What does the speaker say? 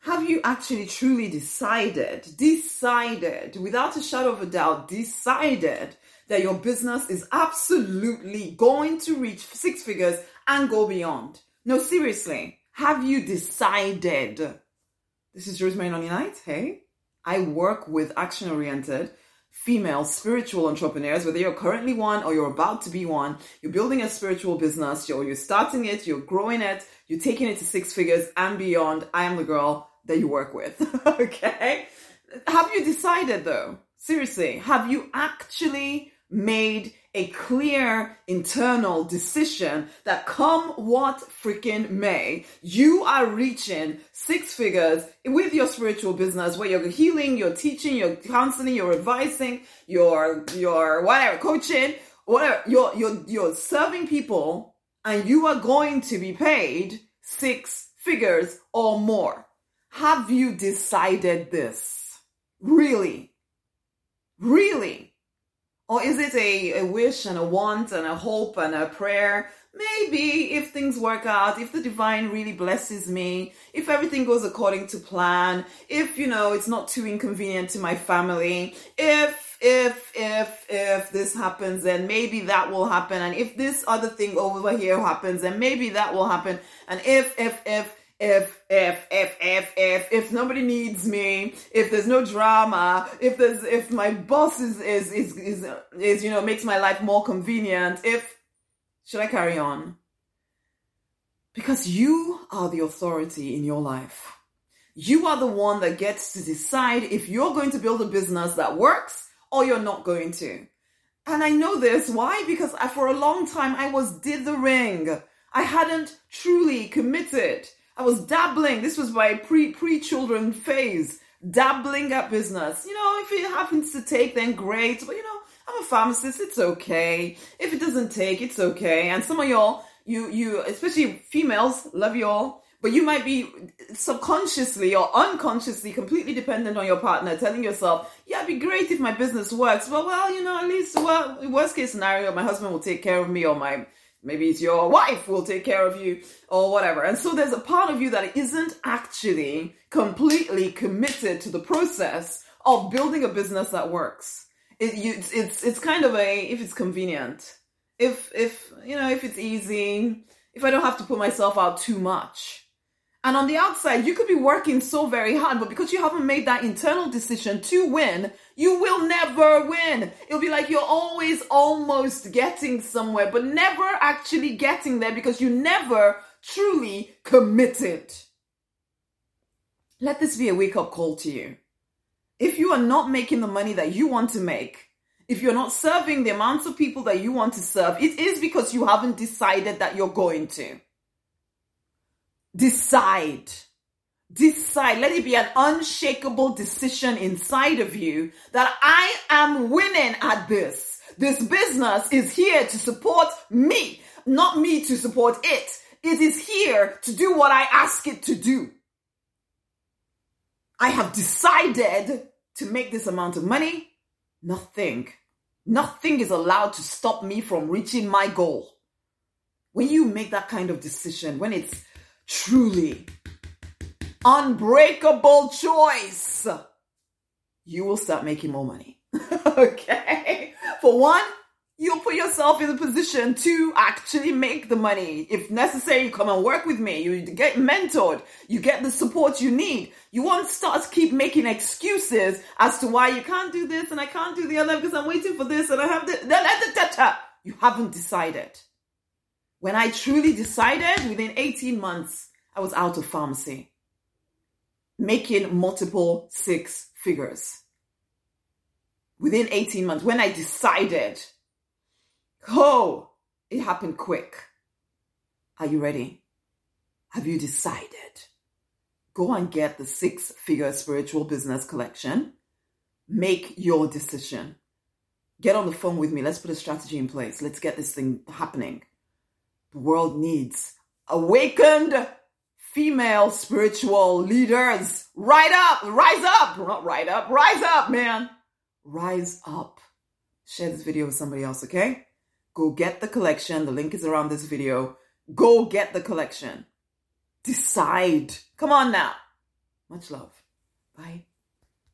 have you actually truly decided, decided, without a shadow of a doubt, decided that your business is absolutely going to reach six figures and go beyond? No, seriously, have you decided? This is Rosemary Nonny Knight. Hey, I work with action oriented female spiritual entrepreneurs, whether you're currently one or you're about to be one, you're building a spiritual business, you're, you're starting it, you're growing it, you're taking it to six figures and beyond. I am the girl that you work with. okay. Have you decided though? Seriously, have you actually made a clear internal decision that come what freaking may, you are reaching six figures with your spiritual business where you're healing, you're teaching, you're counseling, you're advising, you're, you're whatever, coaching, whatever, you're, you're, you're serving people and you are going to be paid six figures or more. Have you decided this? Really? Really? Or is it a, a wish and a want and a hope and a prayer? Maybe if things work out, if the divine really blesses me, if everything goes according to plan, if, you know, it's not too inconvenient to my family, if, if, if, if this happens, then maybe that will happen. And if this other thing over here happens, then maybe that will happen. And if, if, if, if if if if if if nobody needs me if there's no drama if there's if my boss is is is is, is you know makes my life more convenient if should i carry on? Because you are the authority in your life. You are the one that gets to decide if you're going to build a business that works or you're not going to. And i know this. Why? Because I, for a long time i was dithering. I hadn't truly committed I was dabbling. This was my pre pre children phase, dabbling at business. You know, if it happens to take, then great. But you know, I'm a pharmacist. It's okay. If it doesn't take, it's okay. And some of y'all, you you, especially females, love y'all. But you might be subconsciously or unconsciously completely dependent on your partner, telling yourself, "Yeah, it'd be great if my business works." But well, you know, at least well, worst case scenario, my husband will take care of me, or my maybe it's your wife will take care of you or whatever. And so there's a part of you that isn't actually completely committed to the process of building a business that works. It, you, it's, it's, it's kind of a, if it's convenient, if, if, you know, if it's easy, if I don't have to put myself out too much. And on the outside, you could be working so very hard, but because you haven't made that internal decision to win, you will never win. It'll be like you're always almost getting somewhere, but never actually getting there because you never truly committed. Let this be a wake up call to you. If you are not making the money that you want to make, if you're not serving the amounts of people that you want to serve, it is because you haven't decided that you're going to. Decide decide, let it be an unshakable decision inside of you that I am winning at this. This business is here to support me, not me to support it. It is here to do what I ask it to do. I have decided to make this amount of money. Nothing, nothing is allowed to stop me from reaching my goal. When you make that kind of decision, when it's truly unbreakable choice, you will start making more money. okay? For one, you'll put yourself in a position to actually make the money. If necessary, you come and work with me. You get mentored. You get the support you need. You won't start to keep making excuses as to why you can't do this and I can't do the other because I'm waiting for this and I have this. You haven't decided. When I truly decided, within 18 months, I was out of pharmacy making multiple six figures within 18 months when I decided, oh, it happened quick. Are you ready? Have you decided? Go and get the six figure spiritual business collection. Make your decision. Get on the phone with me. Let's put a strategy in place. Let's get this thing happening. The world needs awakened female spiritual leaders. Right up, rise up, not right up, rise up, man. Rise up. Share this video with somebody else, okay? Go get the collection. The link is around this video. Go get the collection. Decide. Come on now. Much love. Bye.